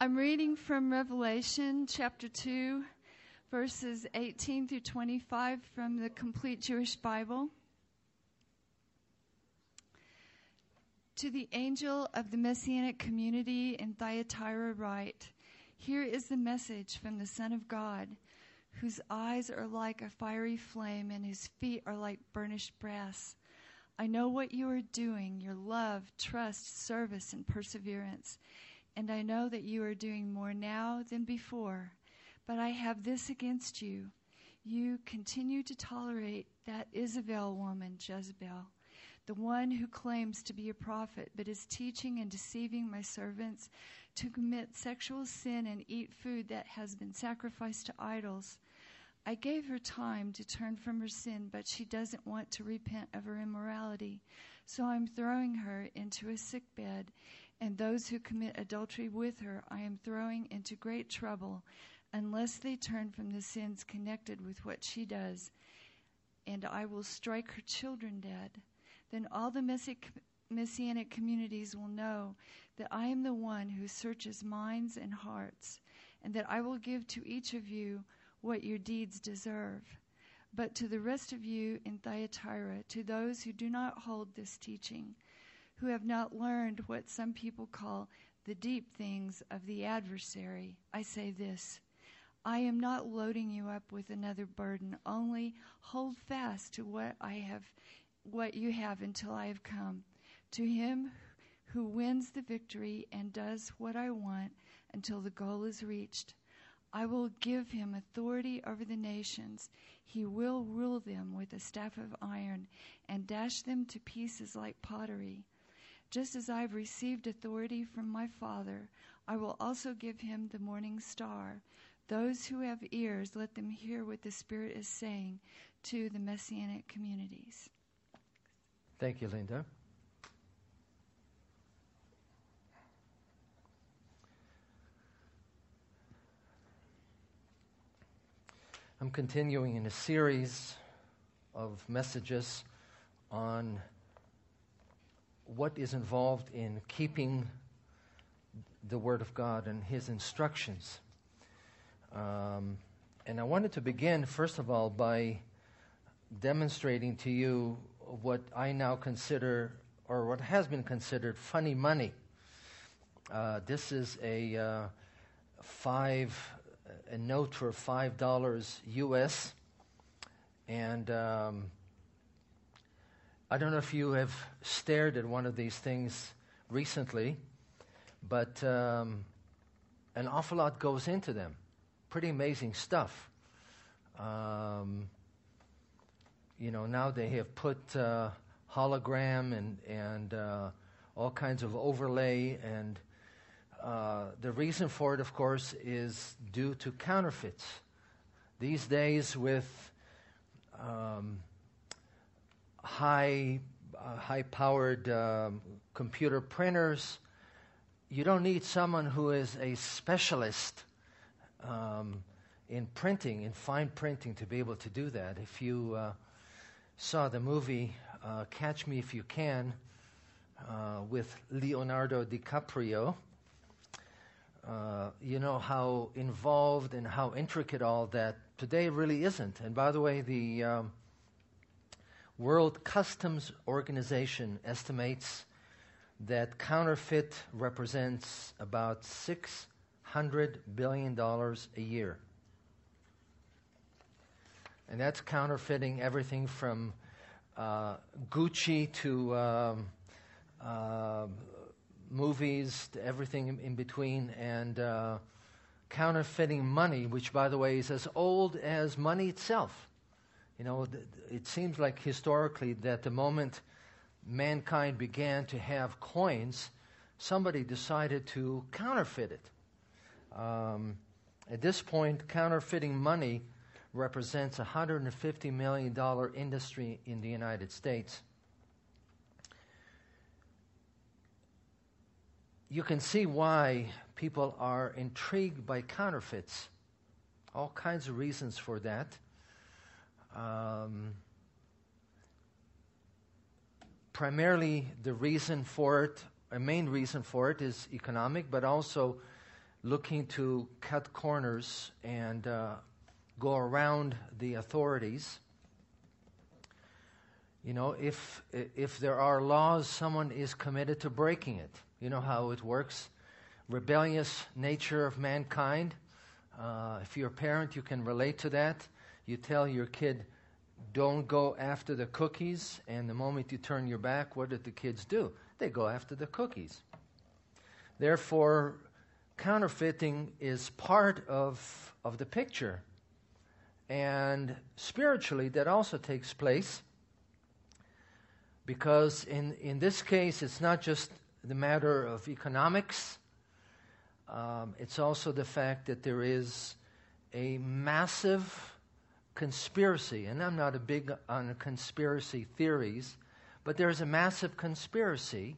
I'm reading from Revelation chapter 2, verses 18 through 25 from the Complete Jewish Bible. To the angel of the Messianic community in Thyatira, write Here is the message from the Son of God, whose eyes are like a fiery flame and whose feet are like burnished brass. I know what you are doing your love, trust, service, and perseverance and I know that you are doing more now than before. But I have this against you. You continue to tolerate that Izevel woman, Jezebel, the one who claims to be a prophet, but is teaching and deceiving my servants to commit sexual sin and eat food that has been sacrificed to idols. I gave her time to turn from her sin, but she doesn't want to repent of her immorality. So I'm throwing her into a sick bed and those who commit adultery with her I am throwing into great trouble unless they turn from the sins connected with what she does, and I will strike her children dead. Then all the messianic communities will know that I am the one who searches minds and hearts, and that I will give to each of you what your deeds deserve. But to the rest of you in Thyatira, to those who do not hold this teaching, who have not learned what some people call the deep things of the adversary, I say this. I am not loading you up with another burden. Only hold fast to what I have, what you have until I have come. To him who wins the victory and does what I want until the goal is reached, I will give him authority over the nations. He will rule them with a staff of iron and dash them to pieces like pottery. Just as I have received authority from my Father, I will also give him the morning star. Those who have ears, let them hear what the Spirit is saying to the Messianic communities. Thank you, Linda. I'm continuing in a series of messages on what is involved in keeping the Word of God and His instructions. Um, and I wanted to begin, first of all, by demonstrating to you what I now consider, or what has been considered, funny money. Uh, this is a uh, five, a note for five dollars U.S. And um, I don't know if you have stared at one of these things recently, but um, an awful lot goes into them. Pretty amazing stuff. Um, you know, now they have put uh, hologram and, and uh, all kinds of overlay, and uh, the reason for it, of course, is due to counterfeits. These days, with um, high, uh, high-powered um, computer printers. You don't need someone who is a specialist um, in printing, in fine printing, to be able to do that. If you uh, saw the movie uh, Catch Me If You Can uh, with Leonardo DiCaprio, uh, you know how involved and how intricate all that today really isn't. And by the way, the um, World Customs Organization estimates that counterfeit represents about $600 billion a year. And that's counterfeiting everything from uh, Gucci to um, uh, movies to everything in, between, and uh, counterfeiting money, which, by the way, is as old as money itself. You know, it seems like historically that the moment mankind began to have coins, somebody decided to counterfeit it. Um, at this point, counterfeiting money represents a $150 million industry in the United States. You can see why people are intrigued by counterfeits. All kinds of reasons for that. Um, primarily, the reason for it, a main reason for it, is economic, but also looking to cut corners and uh, go around the authorities. You know, if, if there are laws, someone is committed to breaking it. You know how it works. Rebellious nature of mankind. Uh, if you're a parent, you can relate to that. You tell your kid, don't go after the cookies, and the moment you turn your back, what did the kids do? They go after the cookies. Therefore, counterfeiting is part of, of the picture. And spiritually, that also takes place because in, in this case, it's not just the matter of economics, um, it's also the fact that there is a massive conspiracy. And I'm not a big on conspiracy theories, but there's a massive conspiracy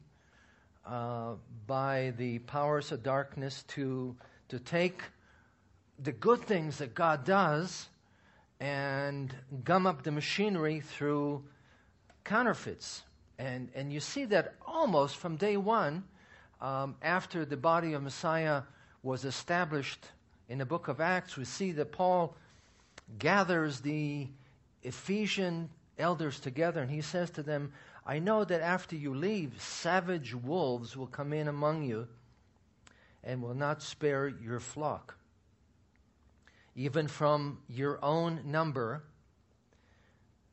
uh, by the powers of darkness to, to take the good things that God does and gum up the machinery through counterfeits. And, and you see that almost from day one, um, after the body of Messiah was established in the book of Acts, we see that Paul gathers the Ephesian elders together and he says to them, I know that after you leave, savage wolves will come in among you and will not spare your flock. Even from your own number,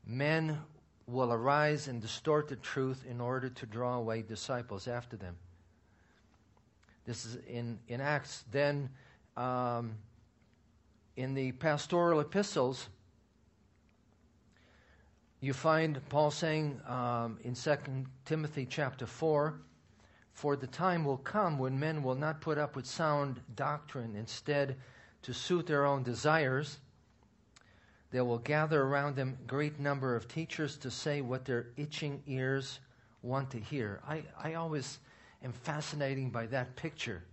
men will arise and distort the truth in order to draw away disciples after them. This is in, in Acts. Then, um, in the pastoral epistles, you find Paul saying um, in 2 Timothy chapter 4 For the time will come when men will not put up with sound doctrine. Instead, to suit their own desires, they will gather around them great number of teachers to say what their itching ears want to hear. I, I always am fascinated by that picture.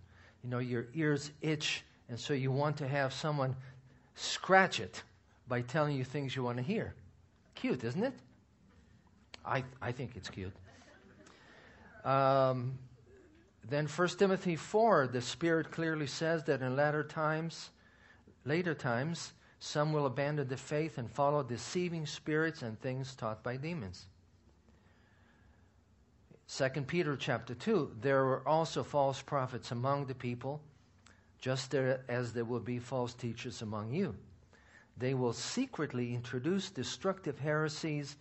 You know, your ears itch, and so you want to have someone scratch it by telling you things you want to hear. Cute, isn't it? I, I think it's cute. Um, then 1 Timothy 4, the Spirit clearly says that in latter times, later times, some will abandon the faith and follow deceiving spirits and things taught by demons. 2 Peter chapter 2, there were also false prophets among the people, just as there will be false teachers among you. They will secretly introduce destructive heresies,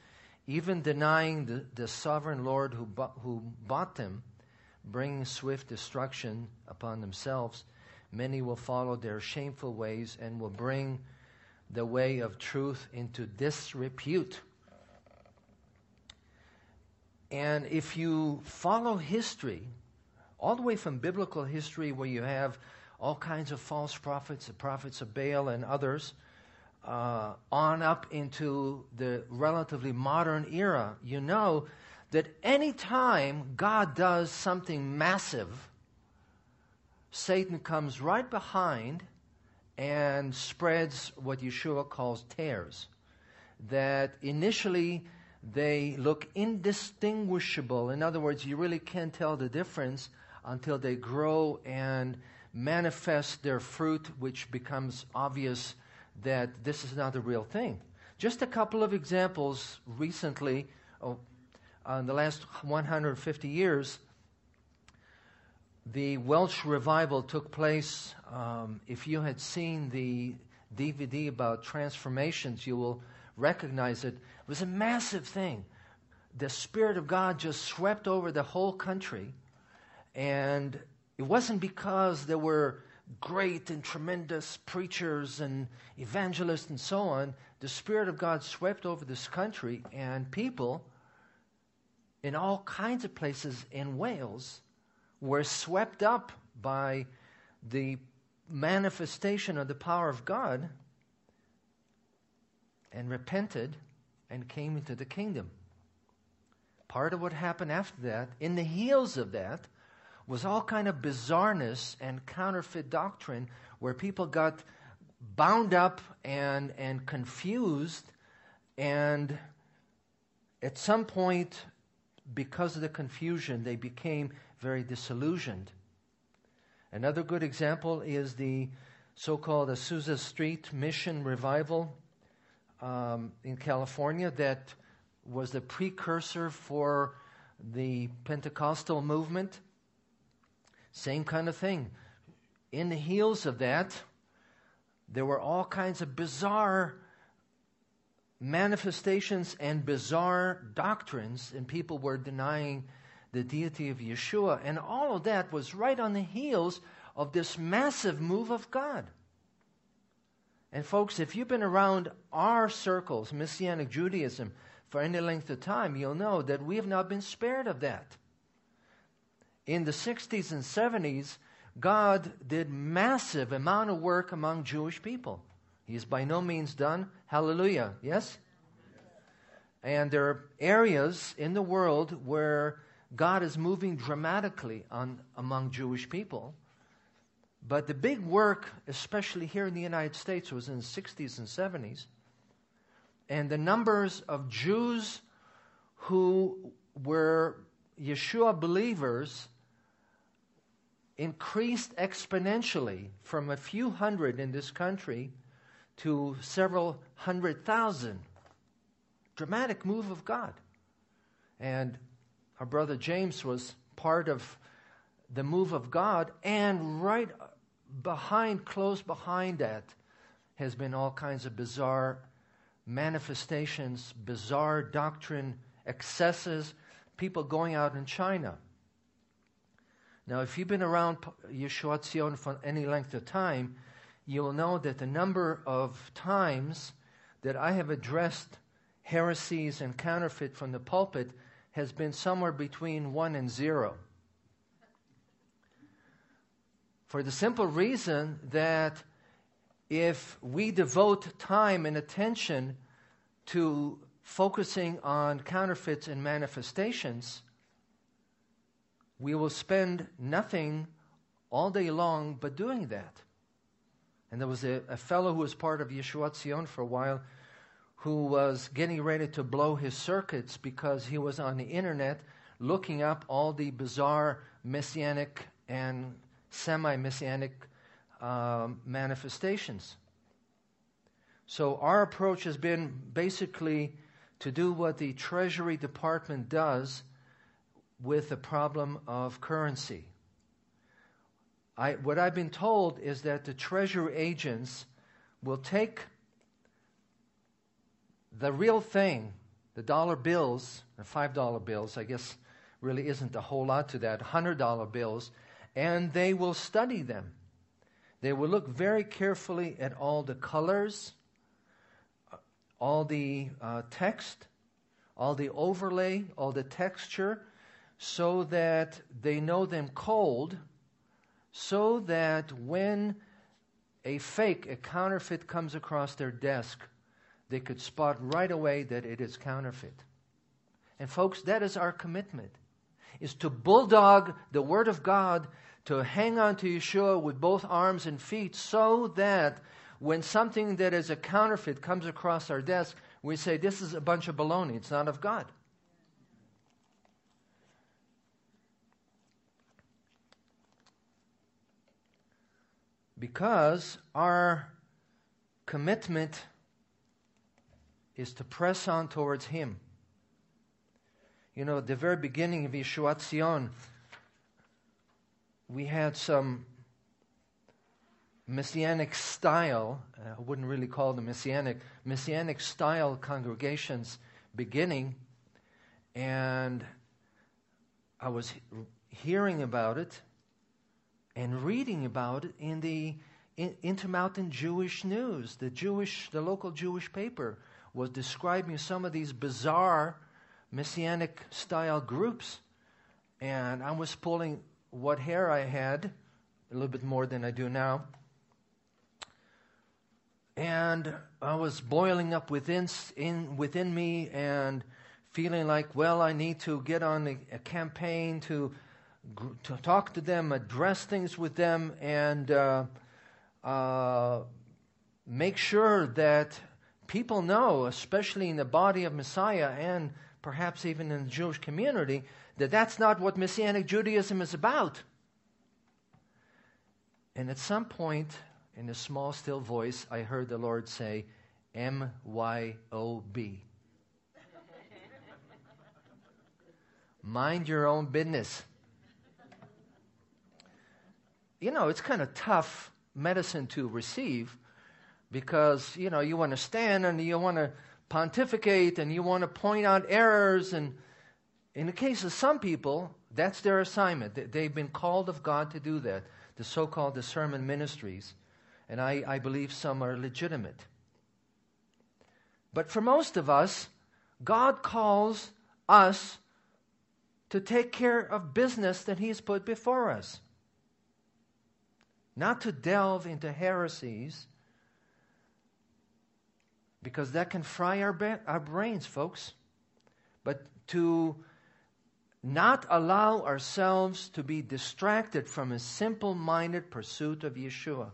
even denying the, the sovereign Lord who, bu- who bought them, bringing swift destruction upon themselves. Many will follow their shameful ways and will bring the way of truth into disrepute. And if you follow history, all the way from biblical history, where you have all kinds of false prophets, the prophets of Baal and others, uh, on up into the relatively modern era, you know that any time God does something massive, Satan comes right behind and spreads what Yeshua calls tares. That initially they look indistinguishable. In other words, you really can't tell the difference until they grow and manifest their fruit, which becomes obvious that this is not the real thing. Just a couple of examples recently, oh, uh, in the last 150 years, the Welsh revival took place. Um, if you had seen the DVD about transformations, you will recognize it. It was a massive thing. The Spirit of God just swept over the whole country. And it wasn't because there were great and tremendous preachers and evangelists and so on. The Spirit of God swept over this country, and people in all kinds of places in Wales were swept up by the manifestation of the power of God and repented and came into the kingdom. Part of what happened after that, in the heels of that, was all kind of bizarreness and counterfeit doctrine where people got bound up and, and confused and at some point because of the confusion they became very disillusioned Another good example is the so called Azusa Street Mission Revival um, in California that was the precursor for the Pentecostal movement. Same kind of thing. In the heels of that, there were all kinds of bizarre manifestations and bizarre doctrines, and people were denying the deity of Yeshua. And all of that was right on the heels of this massive move of God. And, folks, if you've been around our circles, Messianic Judaism, for any length of time, you'll know that we have not been spared of that. In the 60s and 70s, God did massive amount of work among Jewish people. He is by no means done. Hallelujah. Yes? And there are areas in the world where God is moving dramatically on, among Jewish people. But the big work, especially here in the United States, was in the 60s and 70s. And the numbers of Jews who were Yeshua believers increased exponentially from a few hundred in this country to several hundred thousand. Dramatic move of God. And our brother James was part of the move of God, and right behind, close behind that, has been all kinds of bizarre manifestations, bizarre doctrine, excesses, people going out in China now, if you've been around Yeshua Tzion for any length of time, you'll know that the number of times that I have addressed heresies and counterfeit from the pulpit has been somewhere between one and zero. For the simple reason that if we devote time and attention to focusing on counterfeits and manifestations, we will spend nothing all day long but doing that. And there was a, a fellow who was part of Yeshua Tzion for a while who was getting ready to blow his circuits because he was on the internet looking up all the bizarre messianic and semi messianic um, manifestations. So, our approach has been basically to do what the Treasury Department does with the problem of currency. I, what I've been told is that the treasury agents will take the real thing, the dollar bills, the $5 bills, I guess really isn't a whole lot to that, $100 bills, and they will study them. They will look very carefully at all the colors, all the uh, text, all the overlay, all the texture, so that they know them cold, so that when a fake, a counterfeit comes across their desk, they could spot right away that it is counterfeit. And folks, that is our commitment. Is to bulldog the Word of God, to hang on to Yeshua with both arms and feet, so that when something that is a counterfeit comes across our desk, we say, This is a bunch of baloney. It's not of God. Because our commitment is to press on towards Him. You know, at the very beginning of Yeshua Tzion, we had some messianic style, uh, I wouldn't really call them messianic, messianic style congregations beginning, and I was hearing about it and reading about it in the Intermountain Jewish News. The Jewish, the local Jewish paper was describing some of these bizarre messianic style groups, and I was pulling what hair I had, a little bit more than I do now. And I was boiling up within, in, within me and feeling like, well, I need to get on a, a campaign to to talk to them, address things with them, and uh, uh, make sure that people know, especially in the body of Messiah and perhaps even in the Jewish community, that that's not what Messianic Judaism is about. And at some point, in a small, still voice, I heard the Lord say, M Y O B. Mind your own business. You know, it's kind of tough medicine to receive because, you know, you want to stand and you want to pontificate and you want to point out errors. And in the case of some people, that's their assignment. They've been called of God to do that, the so called discernment ministries. And I, I believe some are legitimate. But for most of us, God calls us to take care of business that He's put before us. Not to delve into heresies, because that can fry our, ba- our brains, folks. But to not allow ourselves to be distracted from a simple minded pursuit of Yeshua.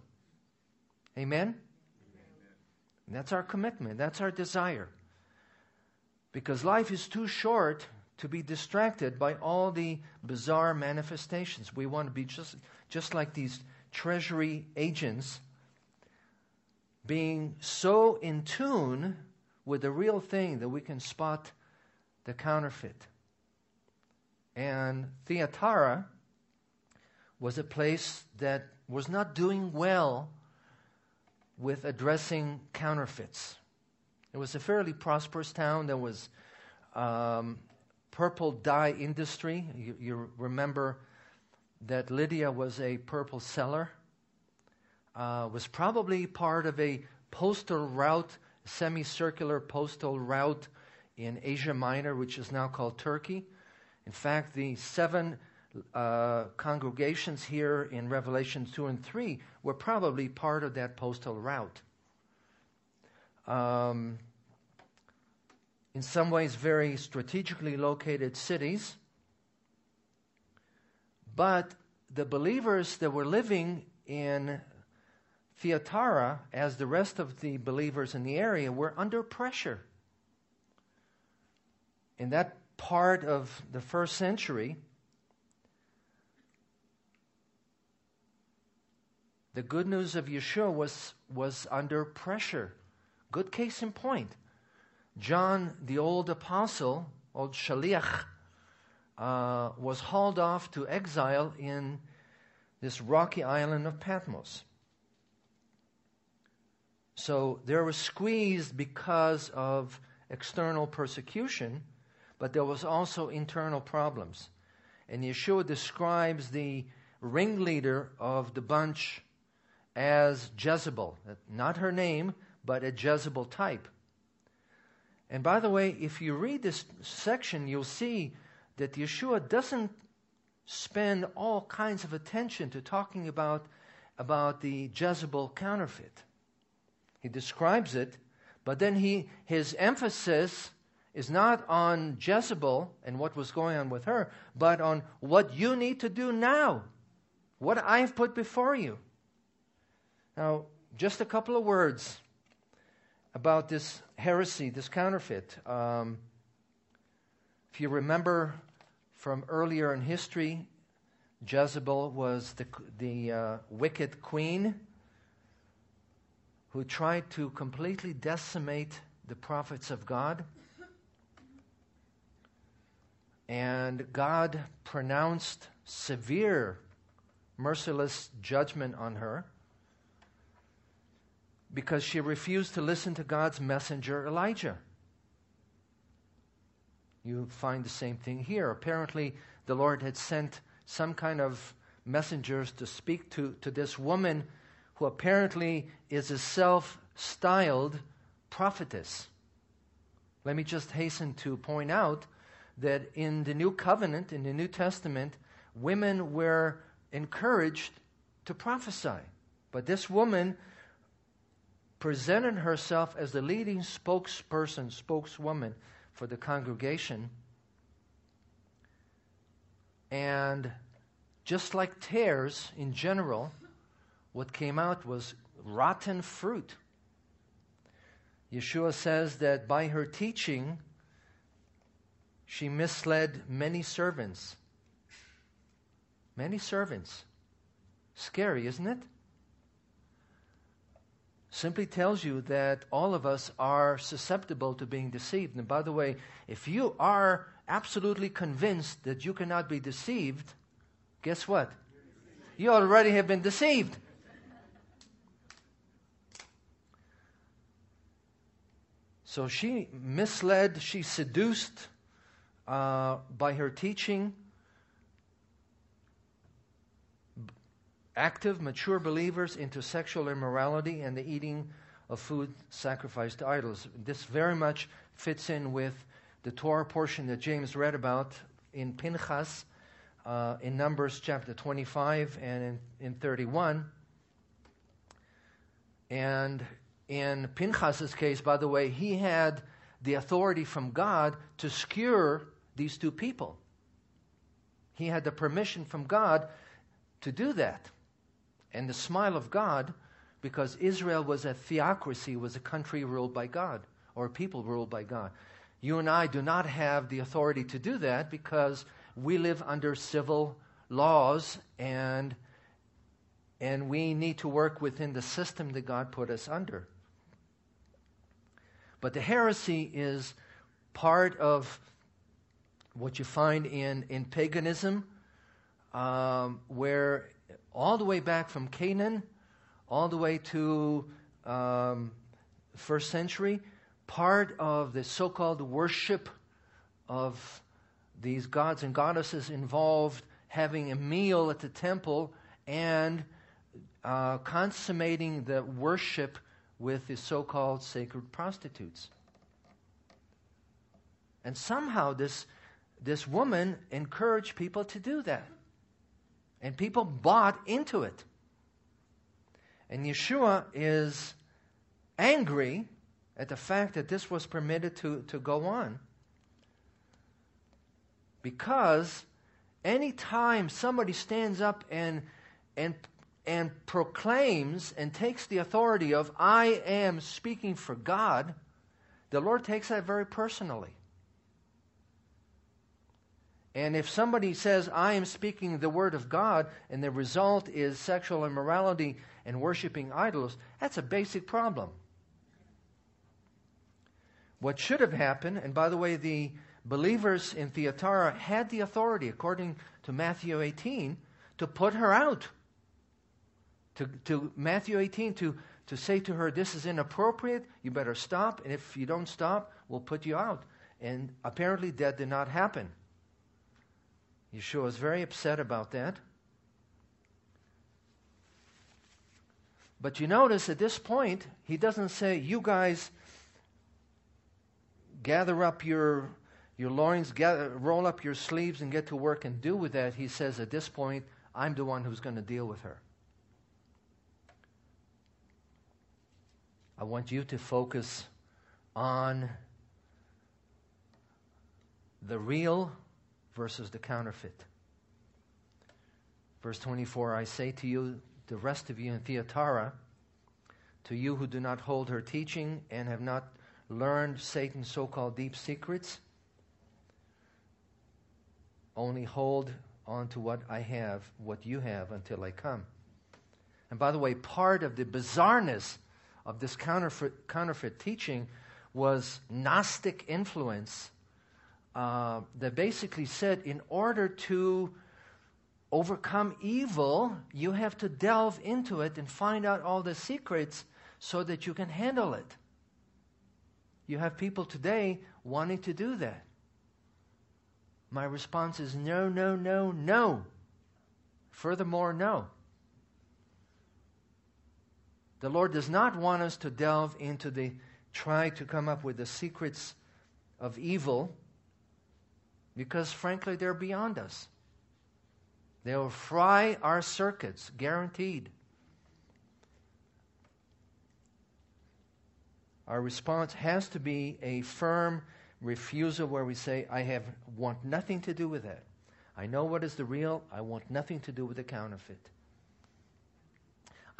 Amen? Amen? That's our commitment, that's our desire. Because life is too short to be distracted by all the bizarre manifestations. We want to be just, just like these treasury agents, being so in tune with the real thing that we can spot the counterfeit. And Thyatira was a place that was not doing well with addressing counterfeits. It was a fairly prosperous town. There was um, purple dye industry. You, you, remember that Lydia was a purple seller. Uh, was probably part of a postal route, semicircular postal route in Asia Minor, which is now called Turkey. In fact, the seven uh, congregations here in Revelation 2 and 3 were probably part of that postal route. Um, in some ways, very strategically located cities. But the believers that were living in Thyatira, as the rest of the believers in the area, were under pressure. In that part of the first century, the good news of Yeshua was, was under pressure. Good case in point. John, the old apostle, old Shaliach, uh, was hauled off to exile in this rocky island of Patmos. So they were squeezed because of external persecution, but there was also internal problems. And Yeshua describes the ringleader of the bunch as Jezebel. Not her name, but a Jezebel type. And by the way, if you read this section, you'll see that Yeshua doesn't spend all kinds of attention to talking about, about the Jezebel counterfeit. He describes it, but then he, his emphasis is not on Jezebel and what was going on with her, but on what you need to do now, what I've put before you. Now, just a couple of words about this heresy, this counterfeit. Um, if you remember from earlier in history, Jezebel was the, the uh, wicked queen who tried to completely decimate the prophets of God. And God pronounced severe, merciless judgment on her because she refused to listen to God's messenger, Elijah. You find the same thing here. Apparently, the Lord had sent some kind of messengers to speak to, to this woman who apparently is a self styled prophetess. Let me just hasten to point out that in the New Covenant, in the New Testament, women were encouraged to prophesy. But this woman presented herself as the leading spokesperson, spokeswoman for the congregation. And just like tares in general, what came out was rotten fruit. Yeshua says that by her teaching, she misled many servants. Many servants. Scary, isn't it? Simply tells you that all of us are susceptible to being deceived. And by the way, if you are absolutely convinced that you cannot be deceived, guess what? You already have been deceived. So she misled, she seduced uh, by her teaching active, mature believers into sexual immorality and the eating of food sacrificed to idols. This very much fits in with the Torah portion that James read about in Pinchas uh, in Numbers chapter 25 and in, in 31. And in Pinchas's case, by the way, he had the authority from God to skewer these two people. He had the permission from God to do that. And the smile of God, because Israel was a theocracy, was a country ruled by God, or a people ruled by God. You and I do not have the authority to do that because we live under civil laws and, and we need to work within the system that God put us under. But the heresy is part of what you find in, in paganism, um, where all the way back from Canaan, all the way to um, first century, part of the so-called worship of these gods and goddesses involved having a meal at the temple and uh, consummating the worship with the so called sacred prostitutes. And somehow this, this woman encouraged people to do that. And people bought into it. And Yeshua is angry at the fact that this was permitted to, to go on. Because anytime somebody stands up and, and and proclaims and takes the authority of, I am speaking for God, the Lord takes that very personally. And if somebody says, I am speaking the word of God, and the result is sexual immorality and worshiping idols, that's a basic problem. What should have happened, and by the way, the believers in Thyatira had the authority, according to Matthew 18, to put her out to, to Matthew 18 to, to say to her, This is inappropriate, you better stop, and if you don't stop, we'll put you out. And apparently that did not happen. Yeshua was very upset about that. But you notice at this point, he doesn't say, You guys gather up your, your loins, gather, roll up your sleeves, and get to work and do with that. He says, At this point, I'm the one who's going to deal with her. I want you to focus on the real versus the counterfeit. Verse 24 I say to you, the rest of you in Thyatira, to you who do not hold her teaching and have not learned Satan's so called deep secrets, only hold on to what I have, what you have, until I come. And by the way, part of the bizarreness of this counterfeit, counterfeit teaching was Gnostic influence uh, that basically said in order to overcome evil, you have to delve into it and find out all the secrets so that you can handle it. You have people today wanting to do that. My response is no, no, no, no. Furthermore, no. The Lord does not want us to delve into the try to come up with the secrets of evil because, frankly, they're beyond us. They'll fry our circuits, guaranteed. Our response has to be a firm refusal where we say, I have want nothing to do with that. I know what is the real, I want nothing to do with the counterfeit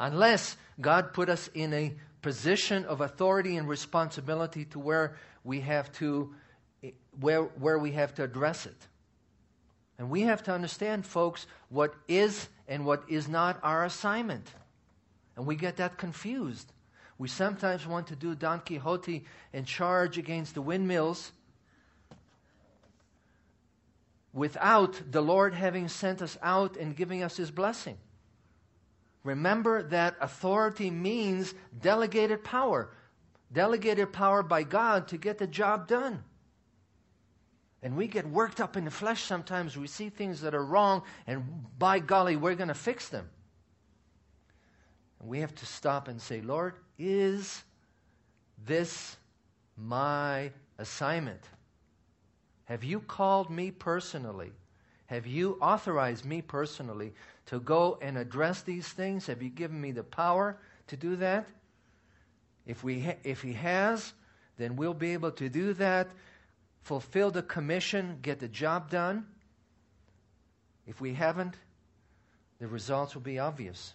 unless God put us in a position of authority and responsibility to where we have to where, where we have to address it. And we have to understand, folks, what is and what is not our assignment. And we get that confused. We sometimes want to do Don Quixote and charge against the windmills without the Lord having sent us out and giving us His blessing. Remember that authority means delegated power. Delegated power by God to get the job done. And we get worked up in the flesh sometimes. We see things that are wrong, and by golly, we're going to fix them. And we have to stop and say, Lord, is this my assignment? Have you called me personally? Have you authorized me personally to go and address these things? Have you given me the power to do that? If, we ha- if He has, then we'll be able to do that, fulfill the commission, get the job done. If we haven't, the results will be obvious.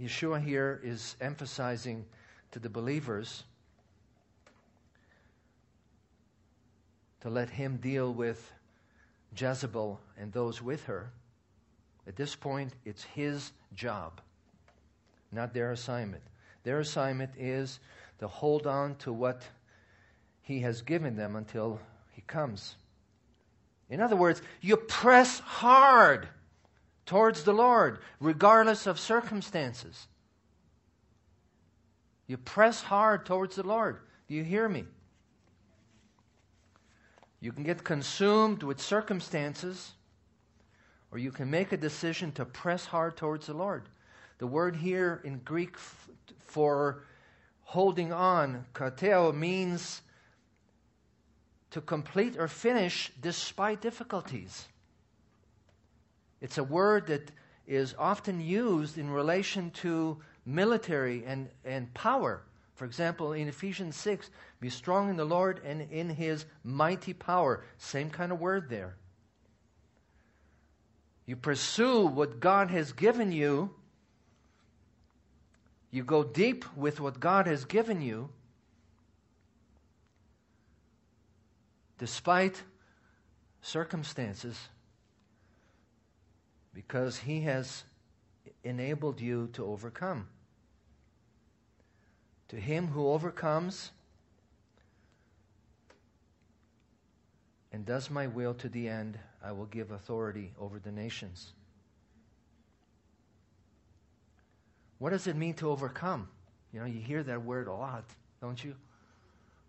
Yeshua here is emphasizing to the believers to let him deal with Jezebel and those with her. At this point, it's his job, not their assignment. Their assignment is to hold on to what he has given them until he comes. In other words, you press hard towards the Lord, regardless of circumstances. You press hard towards the Lord. Do you hear me? You can get consumed with circumstances, or you can make a decision to press hard towards the Lord. The word here in Greek for holding on, krateo, means to complete or finish despite difficulties. It's a word that is often used in relation to military and, and power. For example, in Ephesians 6, be strong in the Lord and in his mighty power. Same kind of word there. You pursue what God has given you. You go deep with what God has given you, despite circumstances, because He has enabled you to overcome. To him who overcomes and does my will to the end, I will give authority over the nations. What does it mean to overcome? You know, you hear that word a lot, don't you?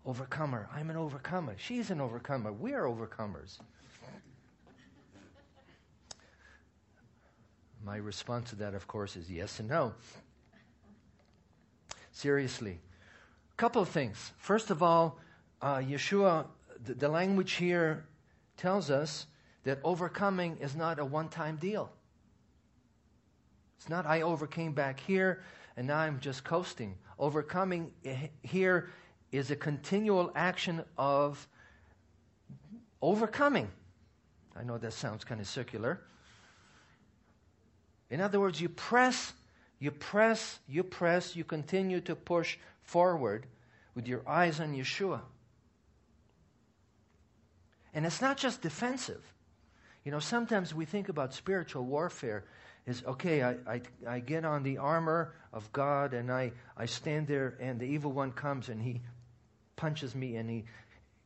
Overcomer. I'm an overcomer. She's an overcomer. We are overcomers. My response to that, of course, is yes and no seriously. A couple of things. First of all, uh, Yeshua, the, the language here tells us that overcoming is not a one time deal. It's not I overcame back here and now I'm just coasting. Overcoming here is a continual action of overcoming. I know that sounds kind of circular. In other words, you press you press, you press, you continue to push forward with your eyes on Yeshua. And it's not just defensive. You know, sometimes we think about spiritual warfare is okay, I, I, I get on the armor of God and I, I stand there and the evil one comes and he punches me and he,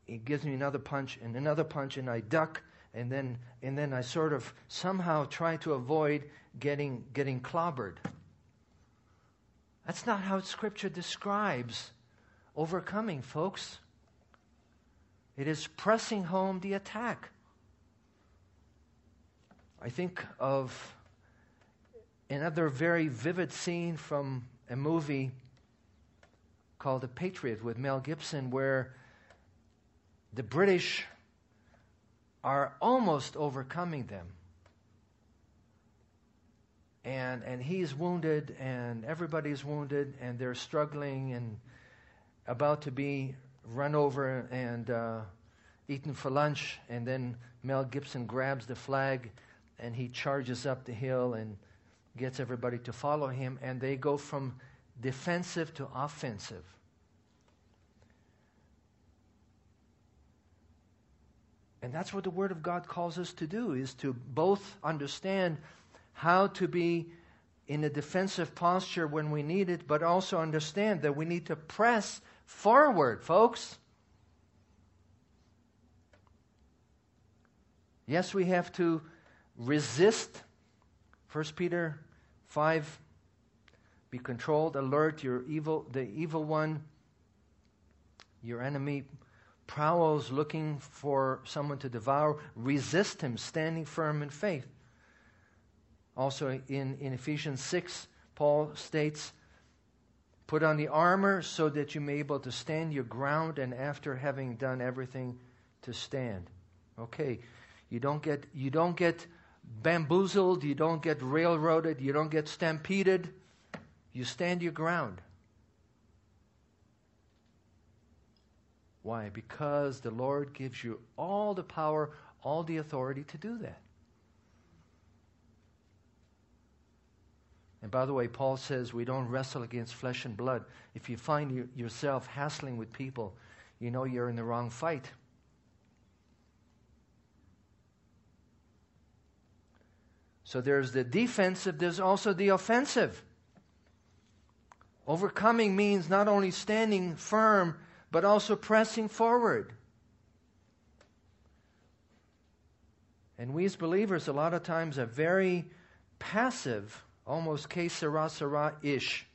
he gives me another punch and another punch and I duck and then, and then I sort of somehow try to avoid getting, getting clobbered. That's not how Scripture describes overcoming, folks. It is pressing home the attack. I think of another very vivid scene from a movie called The Patriot with Mel Gibson, where the British are almost overcoming them. And and he's wounded and everybody's wounded and they're struggling and about to be run over and uh, eaten for lunch. And then Mel Gibson grabs the flag and he charges up the hill and gets everybody to follow him and they go from defensive to offensive and that's what the word of god calls us to do is to both understand how to be in a defensive posture when we need it, but also understand that we need to press forward, folks. Yes, we have to resist. 1 Peter 5 be controlled, alert, your evil the evil one, your enemy prowls looking for someone to devour. Resist him, standing firm in faith. Also in, in Ephesians 6, Paul states, Put on the armor so that you may be able to stand your ground, and after having done everything, to stand. Okay, you don't get you don't get bamboozled, you don't get railroaded, you don't get stampeded. You stand your ground. Why? Because the Lord gives you all the power, all the authority to do that. And by the way, Paul says we don't wrestle against flesh and blood. If you find you, yourself hassling with people, you know you're in the wrong fight. So there's the defensive, there's also the offensive. Overcoming means not only standing firm, but also pressing forward. And we as believers, a lot of times, are very passive almost que sera sera ish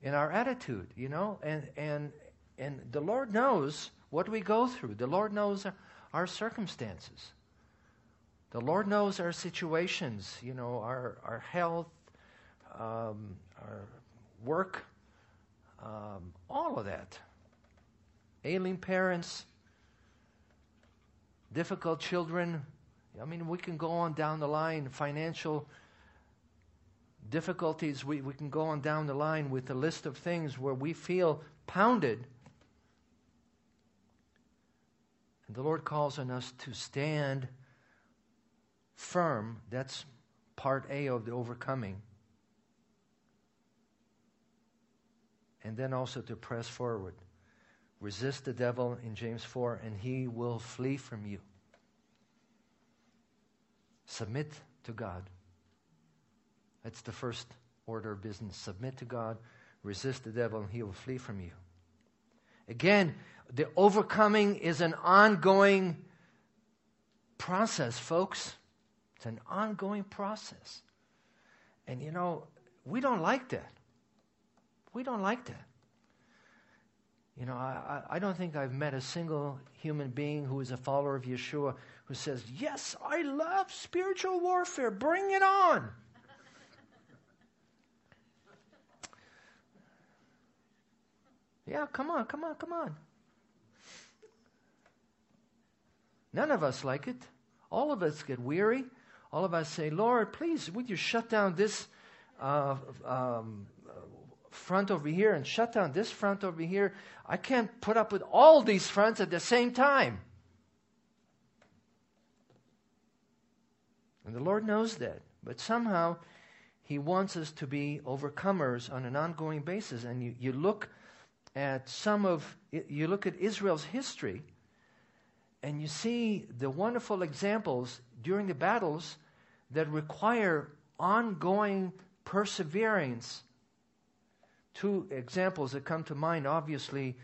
in our attitude, you know, and and and the Lord knows what we go through. The Lord knows our, our circumstances. The Lord knows our situations, you know, our our health, um, our work, um, all of that. Ailing parents, difficult children. I mean, we can go on down the line, financial difficulties, we, we can go on down the line with a list of things where we feel pounded. And the Lord calls on us to stand firm. That's part A of the overcoming. And then also to press forward. Resist the devil in James 4, and he will flee from you. Submit to God. That's the first order of business. Submit to God, resist the devil, and he will flee from you. Again, the overcoming is an ongoing process, folks. It's an ongoing process. And you know, we don't like that. We don't like that. You know, I, I don't think I've met a single human being who is a follower of Yeshua who says, Yes, I love spiritual warfare. Bring it on. Yeah, come on, come on, come on. None of us like it. All of us get weary. All of us say, Lord, please, would you shut down this uh, um, front over here and shut down this front over here? I can't put up with all these fronts at the same time. And the Lord knows that. But somehow, He wants us to be overcomers on an ongoing basis. And you, you look at some of, you look at Israel's history, and you see the wonderful examples during the battles that require ongoing perseverance. Two examples that come to mind, obviously,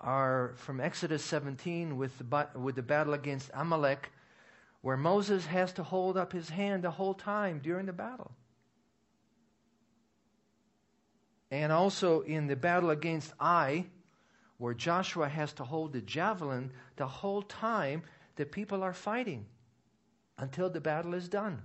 are from Exodus 17 with the, with the battle against Amalek, where Moses has to hold up his hand the whole time during the battle. And also in the battle against Ai, where Joshua has to hold the javelin the whole time that people are fighting until the battle is done.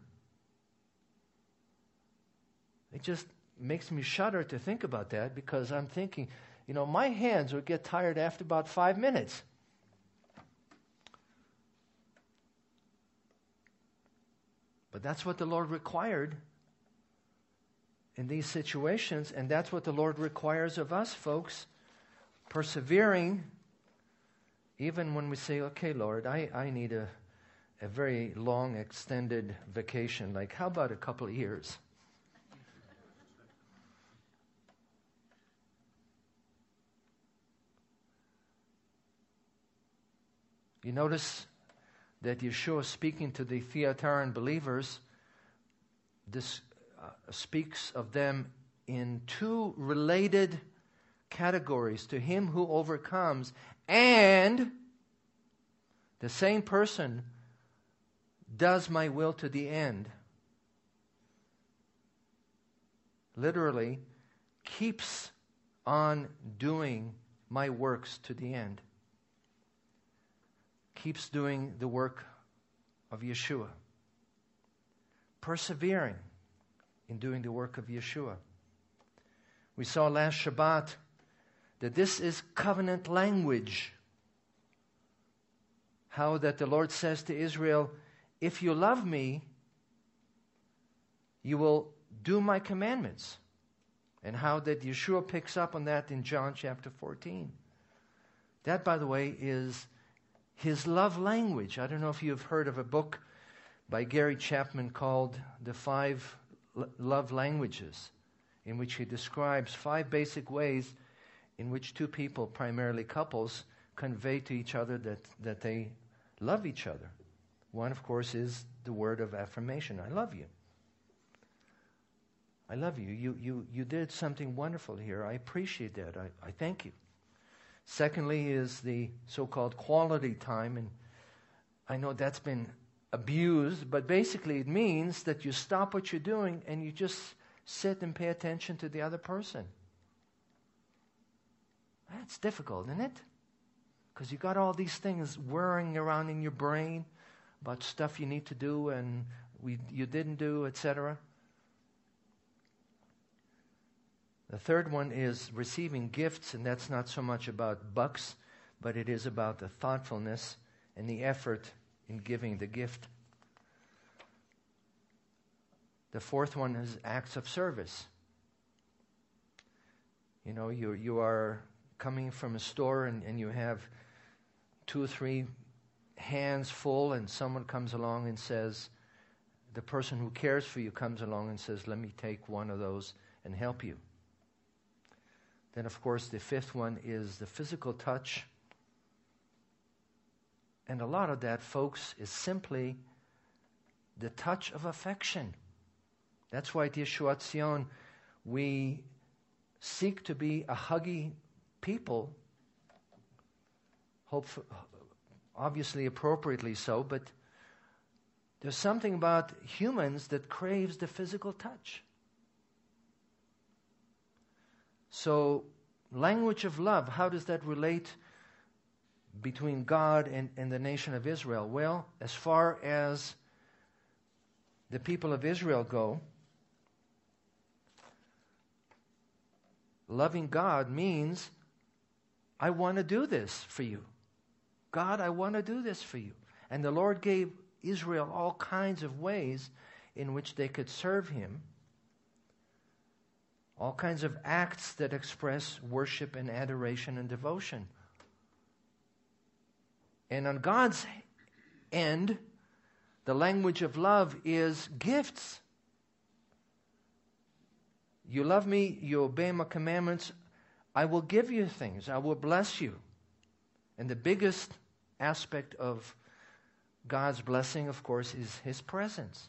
It just makes me shudder to think about that because I'm thinking, you know, my hands would get tired after about five minutes. But that's what the Lord required in these situations, and that's what the Lord requires of us, folks. Persevering, even when we say, okay, Lord, I, I need a, a very long, extended vacation. Like, how about a couple of years? You notice that Yeshua speaking to the Thyatiran believers this uh, speaks of them in two related categories to him who overcomes and the same person does my will to the end. Literally, keeps on doing my works to the end. Keeps doing the work of Yeshua. Persevering in doing the work of Yeshua. We saw last Shabbat that this is covenant language. How that the Lord says to Israel, If you love me, you will do my commandments. And how that Yeshua picks up on that in John chapter 14. That, by the way, is his love language. I don't know if you've heard of a book by Gary Chapman called The Five Love Languages, in which he describes five basic ways in which two people, primarily couples, convey to each other that, that they love each other. One, of course, is the word of affirmation I love you. I love you. You, you, you did something wonderful here. I appreciate that. I, I thank you. Secondly, is the so called quality time. And I know that's been abused, but basically it means that you stop what you're doing and you just sit and pay attention to the other person. That's difficult, isn't it? Because you got all these things whirring around in your brain about stuff you need to do and we, you didn't do, etc. The third one is receiving gifts, and that's not so much about bucks, but it is about the thoughtfulness and the effort in giving the gift. The fourth one is acts of service. You know, you, you are coming from a store and, and you have two or three hands full, and someone comes along and says, the person who cares for you comes along and says, Let me take one of those and help you. Then, of course, the fifth one is the physical touch. And a lot of that, folks, is simply the touch of affection. That's why at Yeshuat Zion, we seek to be a huggy people, hope, obviously appropriately so, but there's something about humans that craves the physical touch. So, language of love, how does that relate between God and, and the nation of Israel? Well, as far as the people of Israel go, loving God means I want to do this for you. God, I want to do this for you. And the Lord gave Israel all kinds of ways in which they could serve Him, all kinds of acts that express worship and adoration and devotion. And on God's end, the language of love is gifts. You love me, you obey my commandments, I will give you things, I will bless you. And the biggest aspect of God's blessing, of course, is His presence.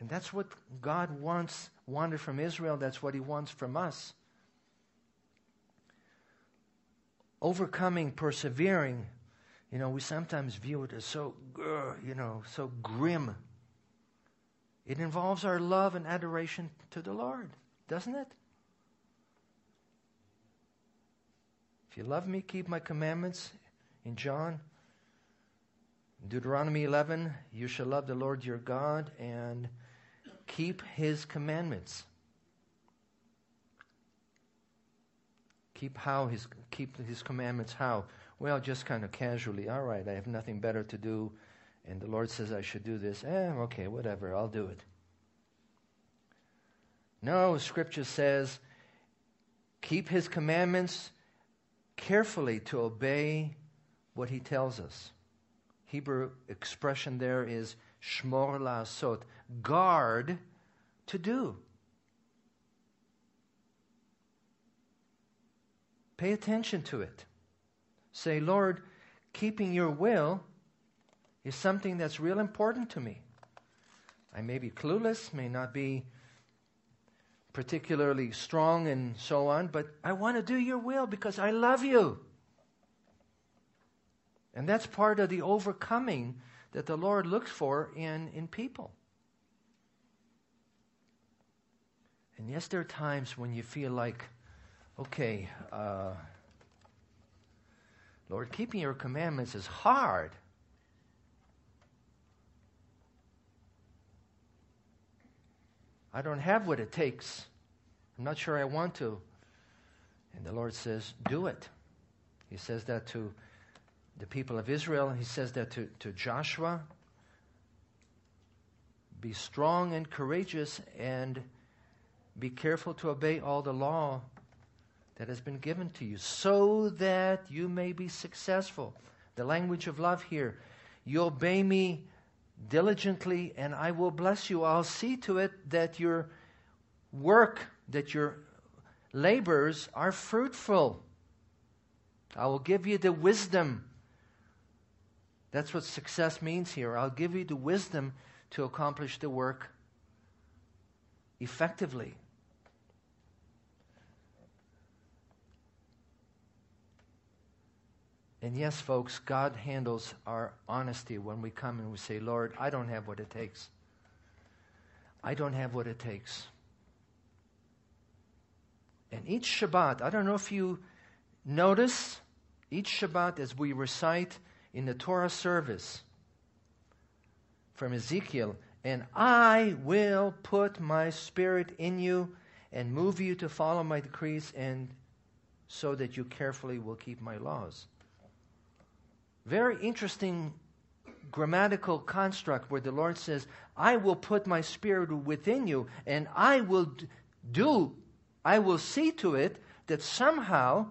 And that's what God wants, wanted from Israel. That's what He wants from us. Overcoming, persevering, you know, we sometimes view it as so, you know, so grim. It involves our love and adoration to the Lord, doesn't it? If you love me, keep my commandments. In John, Deuteronomy 11, you shall love the Lord your God and keep his commandments. Keep how his keep his commandments how? Well, just kind of casually, all right, I have nothing better to do, and the Lord says I should do this. Eh, okay, whatever, I'll do it. No, Scripture says, keep His commandments carefully to obey what He tells us. Hebrew expression there is shmor la'asot, guard to do. Pay attention to it. Say, Lord, keeping your will is something that's real important to me. I may be clueless, may not be particularly strong and so on, but I want to do your will because I love you. And that's part of the overcoming that the Lord looks for in, in people. And yes, there are times when you feel like, okay, uh, Lord, keeping your commandments is hard. I don't have what it takes. I'm not sure I want to. And the Lord says, Do it. He says that to the people of Israel. He says that to, to Joshua. Be strong and courageous and be careful to obey all the law that has been given to you so that you may be successful. The language of love here. You obey me diligently, and I will bless you. I'll see to it that your work, that your labors are fruitful. I will give you the wisdom. That's what success means here. I'll give you the wisdom to accomplish the work effectively. And yes, folks, God handles our honesty when we come and we say, Lord, I don't have what it takes. I don't have what it takes. And each Shabbat, I don't know if you notice, each Shabbat as we recite in the Torah service from Ezekiel, and I will put my spirit in you and move you to follow my decrees and so that you carefully will keep my laws. Very interesting grammatical construct where the Lord says, I will put my spirit within you and I will do, I will see to it that somehow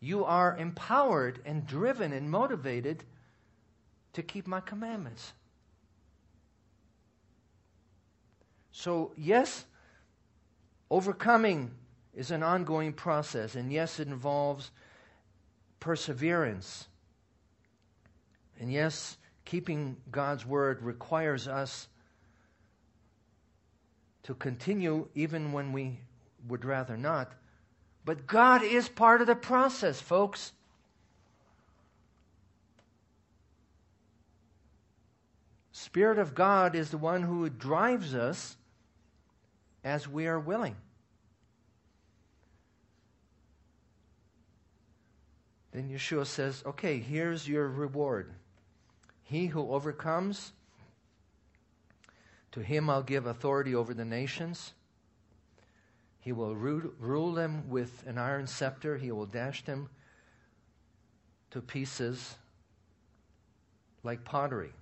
you are empowered and driven and motivated to keep my commandments. So, yes, overcoming is an ongoing process, and yes, it involves perseverance. And yes, keeping God's word requires us to continue even when we would rather not. But God is part of the process, folks. Spirit of God is the one who drives us as we are willing. Then Yeshua says, okay, here's your reward. He who overcomes, to him I'll give authority over the nations. He will rule them with an iron scepter. He will dash them to pieces like pottery.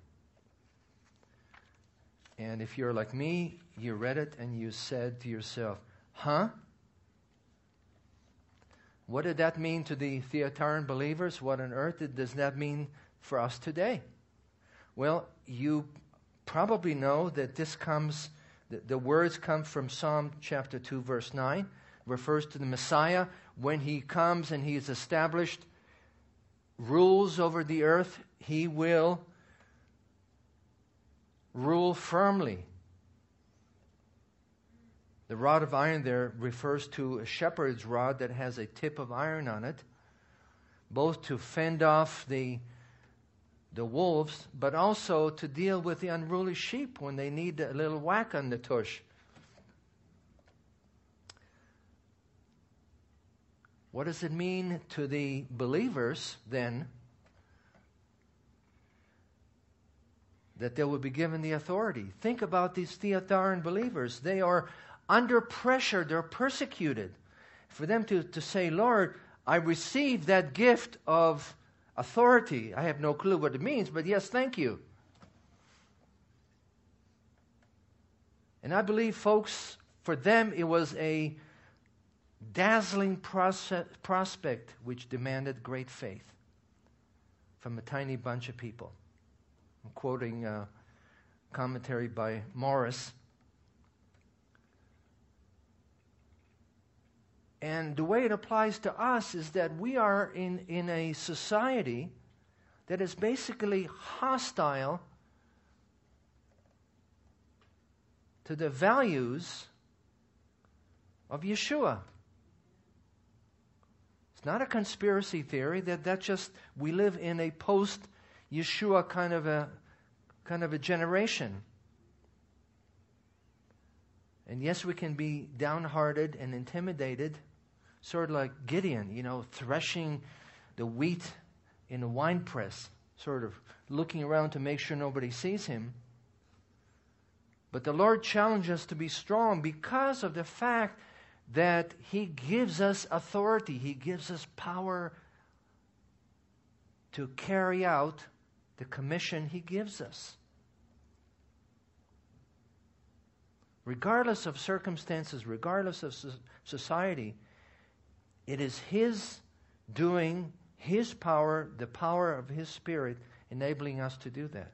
And if you're like me, you read it and you said to yourself, huh? What did that mean to the Thyatiran believers? What on earth does that mean for us today? Well, you probably know that this comes, the, the words come from Psalm chapter 2, verse 9, refers to the Messiah. When he comes and he is established, rules over the earth, he will rule firmly. The rod of iron there refers to a shepherd's rod that has a tip of iron on it, both to fend off the the wolves, but also to deal with the unruly sheep when they need a little whack on the tush. What does it mean to the believers then that they will be given the authority? Think about these Thyatiran believers. They are under pressure, they're persecuted. For them to, to say, Lord, I received that gift of authority. I have no clue what it means, but yes, thank you. And I believe, folks, for them it was a dazzling prospect which demanded great faith from a tiny bunch of people. I'm quoting a commentary by Morris. And the way it applies to us is that we are in, in a society that is basically hostile to the values of Yeshua. It's not a conspiracy theory that that just we live in a post Yeshua kind of a kind of a generation. And yes, we can be downhearted and intimidated, sort of like Gideon, you know, threshing the wheat in a wine press, sort of looking around to make sure nobody sees him. But the Lord challenges us to be strong because of the fact that He gives us authority, He gives us power to carry out the commission He gives us. Regardless of circumstances, regardless of society, it is His doing, His power, the power of His Spirit, enabling us to do that.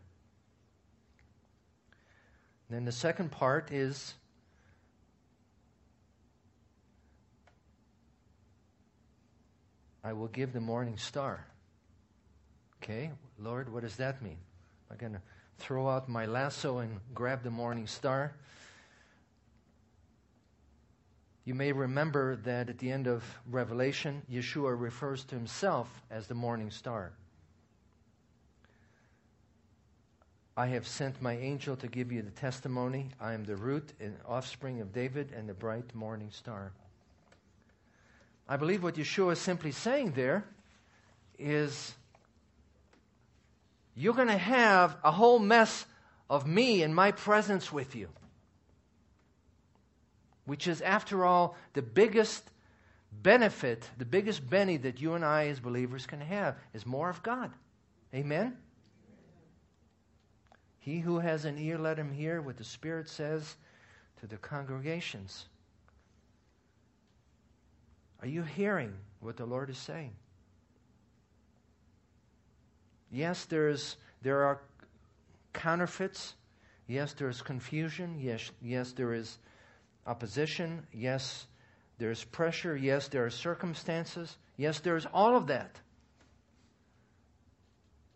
Then the second part is I will give the morning star. Okay, Lord, what does that mean? Am I going to throw out my lasso and grab the morning star? You may remember that at the end of Revelation, Yeshua refers to himself as the morning star. I have sent my angel to give you the testimony. I am the root and offspring of David and the bright morning star. I believe what Yeshua is simply saying there is you're going to have a whole mess of me and my presence with you. Which is, after all, the biggest benefit, the biggest benny that you and I as believers can have is more of God. Amen? He who has an ear, let him hear what the Spirit says to the congregations. Are you hearing what the Lord is saying? Yes, there's, there are counterfeits. Yes, there is confusion. Yes, yes, there is opposition. Yes, there is pressure. Yes, there are circumstances. Yes, there is all of that.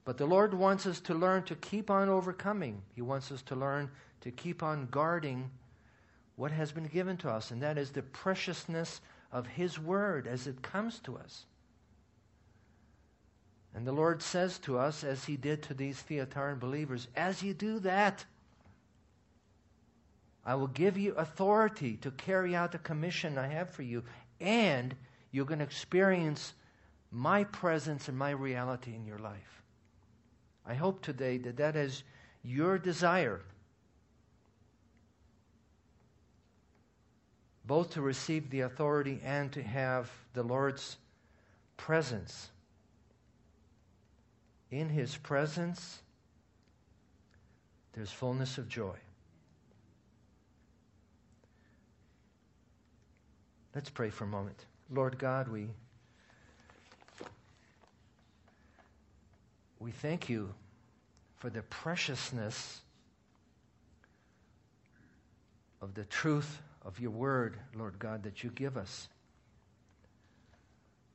But the Lord wants us to learn to keep on overcoming. He wants us to learn to keep on guarding what has been given to us, and that is the preciousness of His Word as it comes to us. And the Lord says to us, as He did to these Thyatiran believers, as you do that, I will give you authority to carry out the commission I have for you, and you're going to experience my presence and my reality in your life. I hope today that that is your desire both to receive the authority and to have the Lord's presence. In His presence, there's fullness of joy. Let's pray for a moment. Lord God, we, we thank you for the preciousness of the truth of your word, Lord God, that you give us,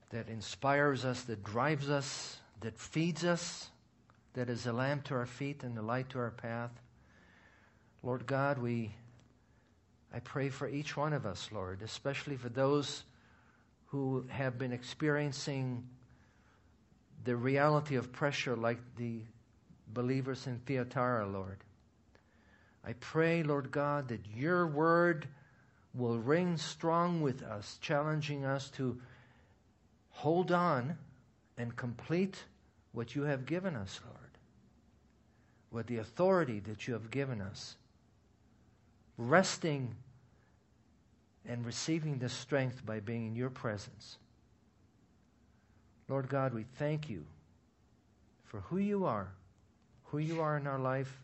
that inspires us, that drives us, that feeds us, that is a lamp to our feet and a light to our path. Lord God, we I pray for each one of us, Lord, especially for those who have been experiencing the reality of pressure like the believers in Thyatira, Lord. I pray, Lord God, that your word will ring strong with us, challenging us to hold on and complete what you have given us, Lord, with the authority that you have given us, resting and receiving the strength by being in your presence. Lord God, we thank you for who you are, who you are in our life.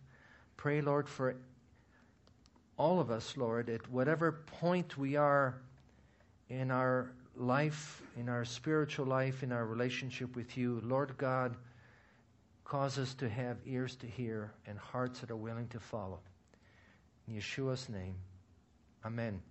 Pray, Lord, for all of us, Lord, at whatever point we are in our life, in our spiritual life, in our relationship with you, Lord God, cause us to have ears to hear and hearts that are willing to follow. In Yeshua's name, Amen.